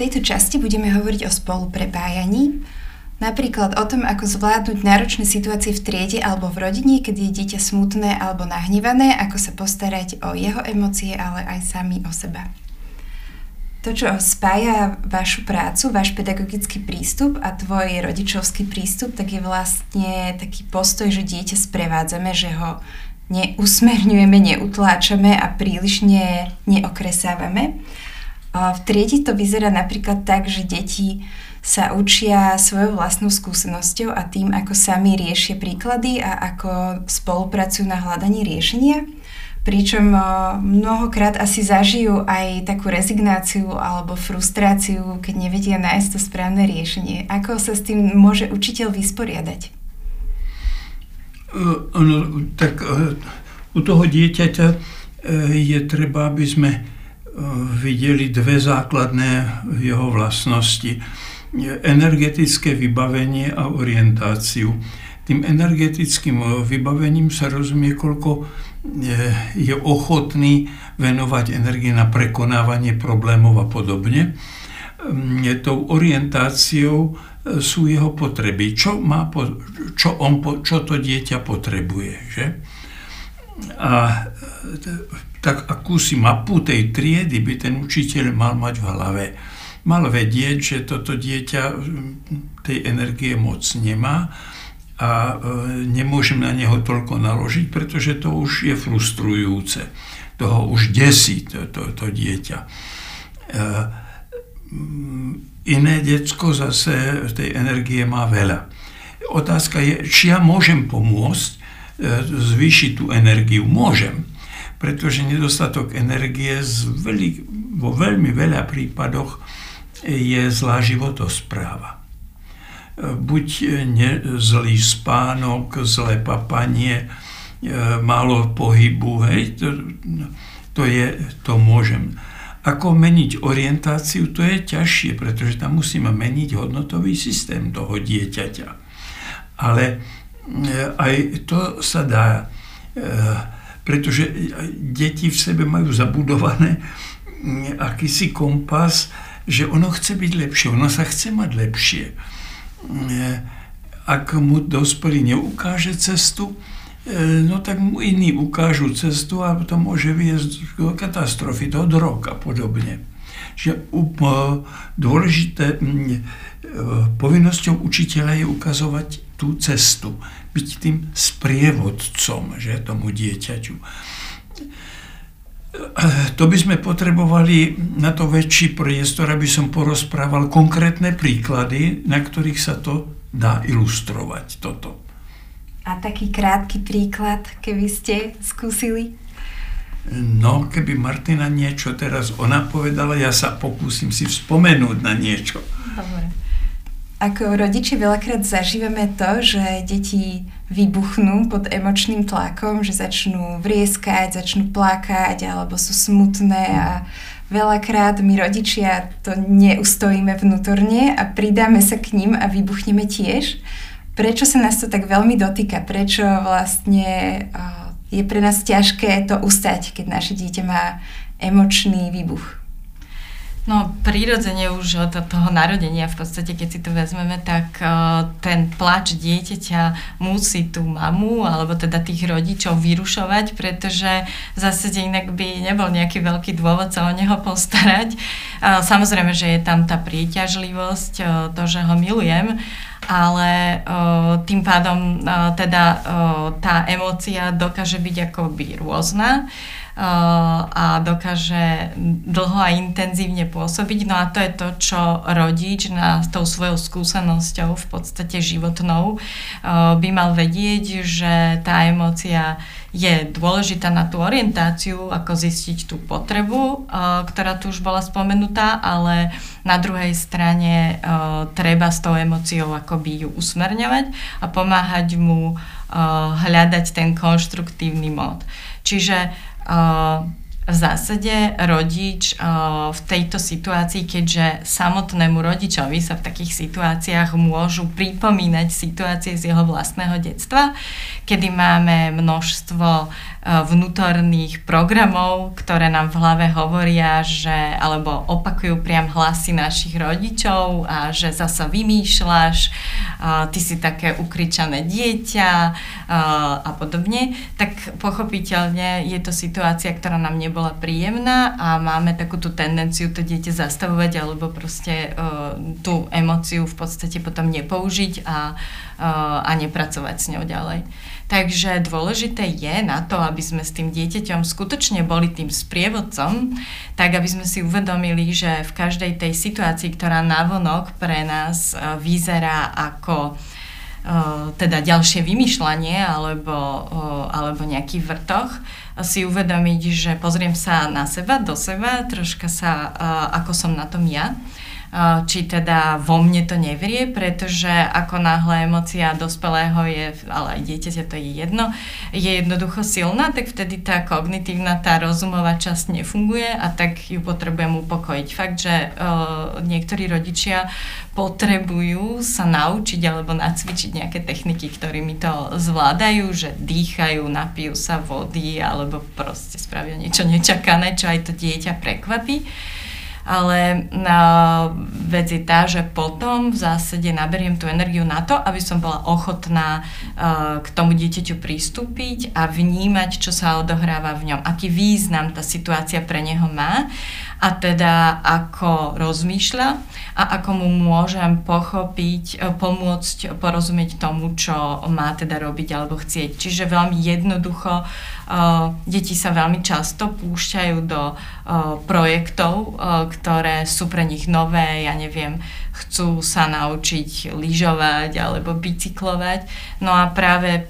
tejto časti budeme hovoriť o spoluprepájaní, napríklad o tom, ako zvládnuť náročné situácie v triede alebo v rodine, keď je dieťa smutné alebo nahnevané, ako sa postarať o jeho emócie, ale aj sami o seba. To, čo spája vašu prácu, váš pedagogický prístup a tvoj rodičovský prístup, tak je vlastne taký postoj, že dieťa sprevádzame, že ho neusmerňujeme, neutláčame a príliš ne, neokresávame. V triedi to vyzerá napríklad tak, že deti sa učia svojou vlastnou skúsenosťou a tým, ako sami riešia príklady a ako spolupracujú na hľadaní riešenia. Pričom mnohokrát asi zažijú aj takú rezignáciu alebo frustráciu, keď nevedia nájsť to správne riešenie. Ako sa s tým môže učiteľ vysporiadať? Ono, tak u toho dieťaťa e, je treba, aby sme videli dve základné jeho vlastnosti. Energetické vybavenie a orientáciu. Tým energetickým vybavením sa rozumie, koľko je ochotný venovať energie na prekonávanie problémov a podobne. Tou orientáciou sú jeho potreby. Čo, má, čo, on, čo to dieťa potrebuje. Že? A tak akúsi mapu tej triedy by ten učiteľ mal mať v hlave. Mal vedieť, že toto dieťa tej energie moc nemá a e, nemôžem na neho toľko naložiť, pretože to už je frustrujúce. Toho už desí to, to, to dieťa. E, iné decko zase tej energie má veľa. Otázka je, či ja môžem pomôcť e, zvýšiť tú energiu. Môžem pretože nedostatok energie veľi, vo veľmi veľa prípadoch je zlá životospráva. Buď ne, zlý spánok, zlé papanie, e, málo pohybu, hej, to, to, je, to môžem. Ako meniť orientáciu, to je ťažšie, pretože tam musíme meniť hodnotový systém toho dieťaťa. Ale e, aj to sa dá e, pretože deti v sebe majú zabudované mm, akýsi kompas, že ono chce byť lepšie, ono sa chce mať lepšie. Mm, ak mu dospelý neukáže cestu, e, no tak mu iní ukážu cestu a to môže viesť do katastrofy, do drog a podobne. Že dôležité mm, e, povinnosťou učiteľa je ukazovať tú cestu byť tým sprievodcom že, tomu dieťaťu. To by sme potrebovali na to väčší priestor, aby som porozprával konkrétne príklady, na ktorých sa to dá ilustrovať toto. A taký krátky príklad, keby ste skúsili? No, keby Martina niečo teraz ona povedala, ja sa pokúsim si vzpomenúť na niečo. Dobre. Ako rodiči veľakrát zažívame to, že deti vybuchnú pod emočným tlakom, že začnú vrieskať, začnú plakať alebo sú smutné a veľakrát my rodičia to neustojíme vnútorne a pridáme sa k ním a vybuchneme tiež. Prečo sa nás to tak veľmi dotýka? Prečo vlastne je pre nás ťažké to ustať, keď naše dieťa má emočný výbuch? No, prirodzene už od toho narodenia, v podstate, keď si to vezmeme, tak uh, ten plač dieťaťa musí tú mamu, alebo teda tých rodičov vyrušovať, pretože zase inak by nebol nejaký veľký dôvod sa o neho postarať. Uh, samozrejme, že je tam tá príťažlivosť, uh, to, že ho milujem, ale uh, tým pádom uh, teda uh, tá emócia dokáže byť akoby rôzna. Uh, a dokáže dlho a intenzívne pôsobiť. No a to je to, čo rodič na, s tou svojou skúsenosťou v podstate životnou by mal vedieť, že tá emócia je dôležitá na tú orientáciu, ako zistiť tú potrebu, ktorá tu už bola spomenutá, ale na druhej strane treba s tou emóciou akoby ju usmerňovať a pomáhať mu hľadať ten konštruktívny mód. Čiže v zásade rodič v tejto situácii, keďže samotnému rodičovi sa v takých situáciách môžu pripomínať situácie z jeho vlastného detstva, kedy máme množstvo vnútorných programov, ktoré nám v hlave hovoria, že alebo opakujú priam hlasy našich rodičov a že zasa vymýšľaš, ty si také ukričané dieťa a podobne, tak pochopiteľne je to situácia, ktorá nám nebola príjemná a máme takúto tendenciu to dieťa zastavovať alebo proste tú emociu v podstate potom nepoužiť a, a nepracovať s ňou ďalej. Takže dôležité je na to, aby sme s tým dieťaťom skutočne boli tým sprievodcom, tak aby sme si uvedomili, že v každej tej situácii, ktorá navonok pre nás e, vyzerá ako e, teda ďalšie vymýšľanie alebo, e, alebo nejaký vrtoch, si uvedomiť, že pozriem sa na seba, do seba, troška sa, ako som na tom ja či teda vo mne to nevrie, pretože ako náhle emocia dospelého je, ale aj dieťaťa to je jedno, je jednoducho silná, tak vtedy tá kognitívna, tá rozumová časť nefunguje a tak ju potrebujem upokojiť. Fakt, že uh, niektorí rodičia potrebujú sa naučiť alebo nacvičiť nejaké techniky, ktorými to zvládajú, že dýchajú, napijú sa vody alebo proste spravia niečo nečakané, čo aj to dieťa prekvapí ale uh, vec je tá, že potom v zásade naberiem tú energiu na to, aby som bola ochotná uh, k tomu dieťaťu pristúpiť a vnímať, čo sa odohráva v ňom, aký význam tá situácia pre neho má a teda ako rozmýšľa a ako mu môžem pochopiť, e, pomôcť porozumieť tomu, čo má teda robiť alebo chcieť. Čiže veľmi jednoducho uh, deti sa veľmi často púšťajú do uh, projektov, ktoré sú pre nich nové, ja neviem, chcú sa naučiť lyžovať alebo bicyklovať. No a práve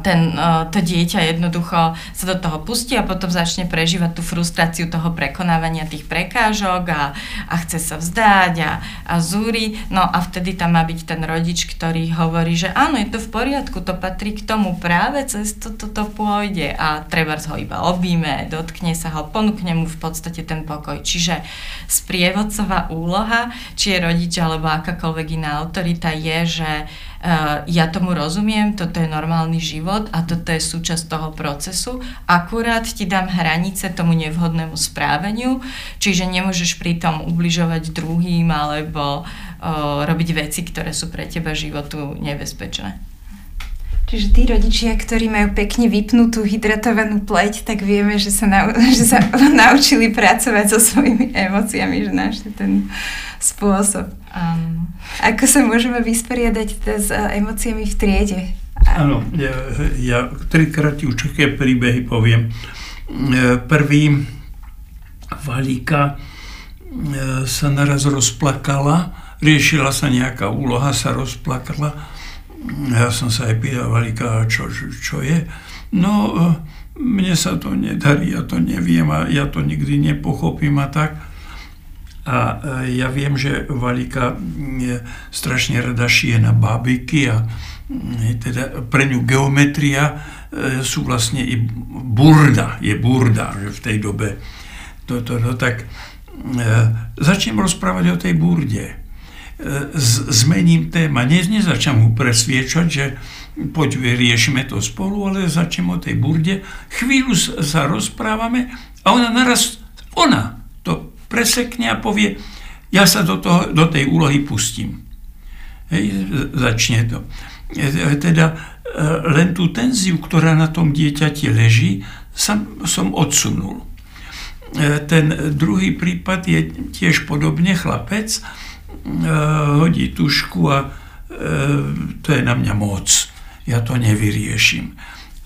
ten, to dieťa jednoducho sa do toho pustí a potom začne prežívať tú frustráciu toho prekonávania tých prekážok a, a chce sa vzdať a, a zúri. No a vtedy tam má byť ten rodič, ktorý hovorí, že áno, je to v poriadku, to patrí k tomu práve, cez to, pôjde a treba ho iba objíme, dotkne sa ho, ponúkne mu v podstate ten pokoj. Čiže sprievodcová úloha, či je rodič alebo akákoľvek iná autorita je, že ja tomu rozumiem, toto je normálny život a toto je súčasť toho procesu. Akurát ti dám hranice tomu nevhodnému správaniu, čiže nemôžeš pritom ubližovať druhým alebo uh, robiť veci, ktoré sú pre teba životu nebezpečné. Čiže tí rodičia, ktorí majú pekne vypnutú hydratovanú pleť, tak vieme, že sa, nau- že sa naučili pracovať so svojimi emóciami, že našli ten spôsob. Um. Ako sa môžeme vysporiadať s uh, emóciami v triede? Áno, ja, ja trikrát už také príbehy poviem. E, prvý Valíka e, sa naraz rozplakala, riešila sa nejaká úloha, sa rozplakala ja som sa aj pýtal Valika, čo, čo je. No, mne sa to nedarí, ja to neviem a ja to nikdy nepochopím a tak. A e, ja viem, že Valika je strašne rada šije na bábiky a teda pre ňu geometria e, sú vlastne i burda, je burda, že v tej dobe. Toto, no tak začnem rozprávať o tej burde zmením téma. Ne, nezačnem mu presviečať, že poď vyriešime to spolu, ale začnem o tej burde. Chvíľu sa rozprávame a ona naraz, ona to presekne a povie, ja sa do, toho, do tej úlohy pustím. Hej, začne to. E, e, teda e, len tú tenziu, ktorá na tom dieťati leží, som, som odsunul. Ten druhý prípad je tiež podobne chlapec, hodí tušku a to je na mňa moc. Ja to nevyriešim.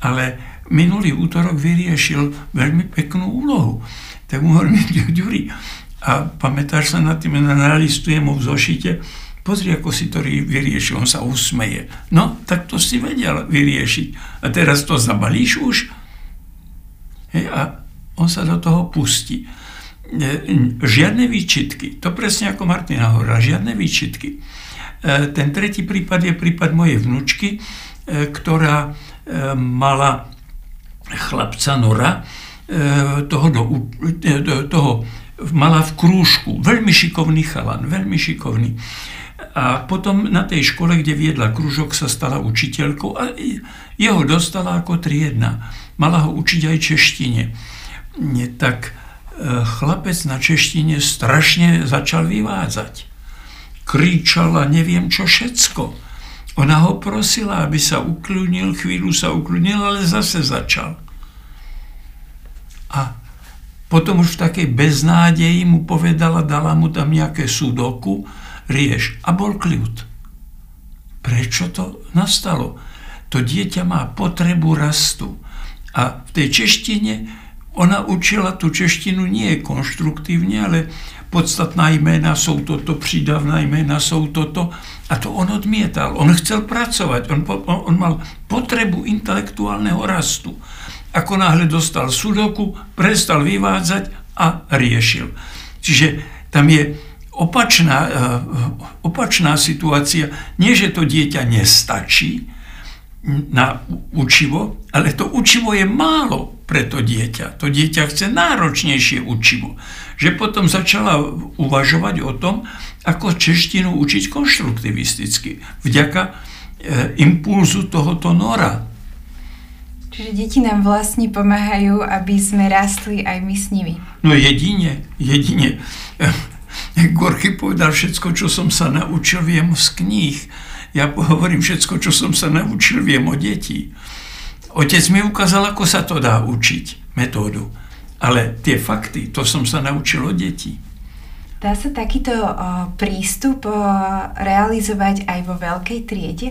Ale minulý útorok vyriešil veľmi peknú úlohu. Tak mu hovorím, Ďuri, a pamätáš sa na tým, nalistujem mu v zošite, pozri, ako si to vyriešil, on sa usmeje. No, tak to si vedel vyriešiť. A teraz to zabalíš už? Hej, a on sa do toho pustí žiadne výčitky. To presne ako Martina hovorila, žiadne výčitky. E, ten tretí prípad je prípad mojej vnúčky, e, ktorá e, mala chlapca Nora, toho, do, do, toho mala v krúžku. Veľmi šikovný chalan, veľmi šikovný. A potom na tej škole, kde viedla kružok, sa stala učiteľkou a jeho dostala ako triedna. Mala ho učiť aj češtine. Tak e, chlapec na češtine strašne začal vyvádzať. Kričal a neviem čo všetko. Ona ho prosila, aby sa ukľunil, chvíľu sa ukľunil, ale zase začal. A potom už v takej beznádeji mu povedala, dala mu tam nejaké sudoku, rieš. A bol kľud. Prečo to nastalo? To dieťa má potrebu rastu. A v tej češtine ona učila tú češtinu nie konštruktívne, ale podstatná jména sú toto, prídavná jména sú toto. A to on odmietal. On chcel pracovať. On, on, on mal potrebu intelektuálneho rastu. Ako náhle dostal sudoku, prestal vyvádzať a riešil. Čiže tam je opačná, eh, opačná situácia. Nie, že to dieťa nestačí na učivo, ale to učivo je málo pre to dieťa. To dieťa chce náročnejšie učivo. Že potom začala uvažovať o tom, ako češtinu učiť konštruktivisticky. Vďaka eh, impulzu tohoto nora, Čiže deti nám vlastne pomáhajú, aby sme rastli aj my s nimi. No jedine, jedine. Gorky povedal, všetko, čo som sa naučil, viem z kníh. Ja hovorím, všetko, čo som sa naučil, viem o detí. Otec mi ukázal, ako sa to dá učiť, metódu. Ale tie fakty, to som sa naučil od detí. Dá sa takýto o, prístup o, realizovať aj vo veľkej triede?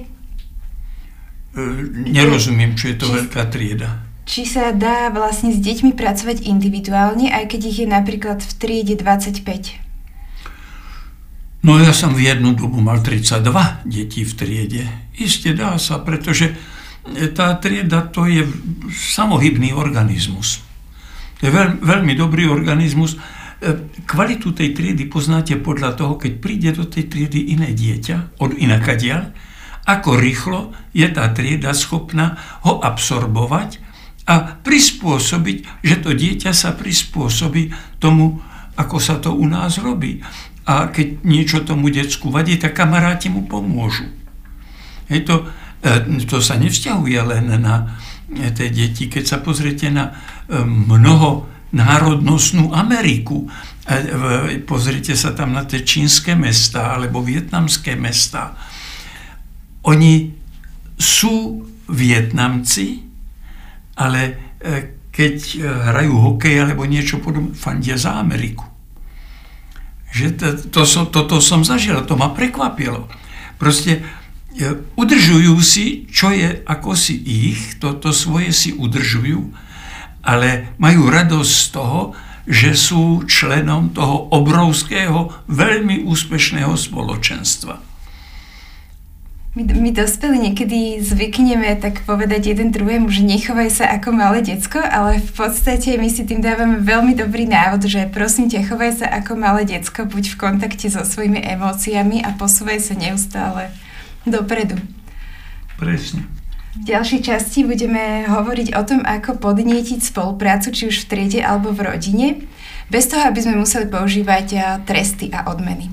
E, nerozumiem, čo je to či, veľká trieda. Či sa dá vlastne s deťmi pracovať individuálne, aj keď ich je napríklad v triede 25? No ja som v jednu dobu mal 32 detí v triede. Isté dá sa, pretože tá trieda to je samohybný organizmus. To je veľ, veľmi dobrý organizmus. E, kvalitu tej triedy poznáte podľa toho, keď príde do tej triedy iné dieťa od inakadiaľ, ako rýchlo je tá trieda schopná ho absorbovať a prispôsobiť, že to dieťa sa prispôsobí tomu, ako sa to u nás robí. A keď niečo tomu decku vadí, tak kamaráti mu pomôžu. Hej, to, to sa nevzťahuje len na e, tie deti. Keď sa pozriete na e, mnoho národnostnú Ameriku, pozrite sa tam na tie čínske mesta alebo vietnamské mesta, oni sú Vietnamci, ale e, keď e, hrajú hokej alebo niečo podobné, fandia za Ameriku. Že to, to som, toto som zažil, to ma prekvapilo. Proste e, udržujú si, čo je ako si ich, toto svoje si udržujú, ale majú radosť z toho, že sú členom toho obrovského, veľmi úspešného spoločenstva. My, my dospeli niekedy zvykneme tak povedať jeden druhému, že nechovaj sa ako malé decko, ale v podstate my si tým dávame veľmi dobrý návod, že prosím ťa, chovaj sa ako malé decko, buď v kontakte so svojimi emóciami a posúvaj sa neustále dopredu. Presne. V ďalšej časti budeme hovoriť o tom, ako podnietiť spoluprácu, či už v triede alebo v rodine, bez toho, aby sme museli používať tresty a odmeny.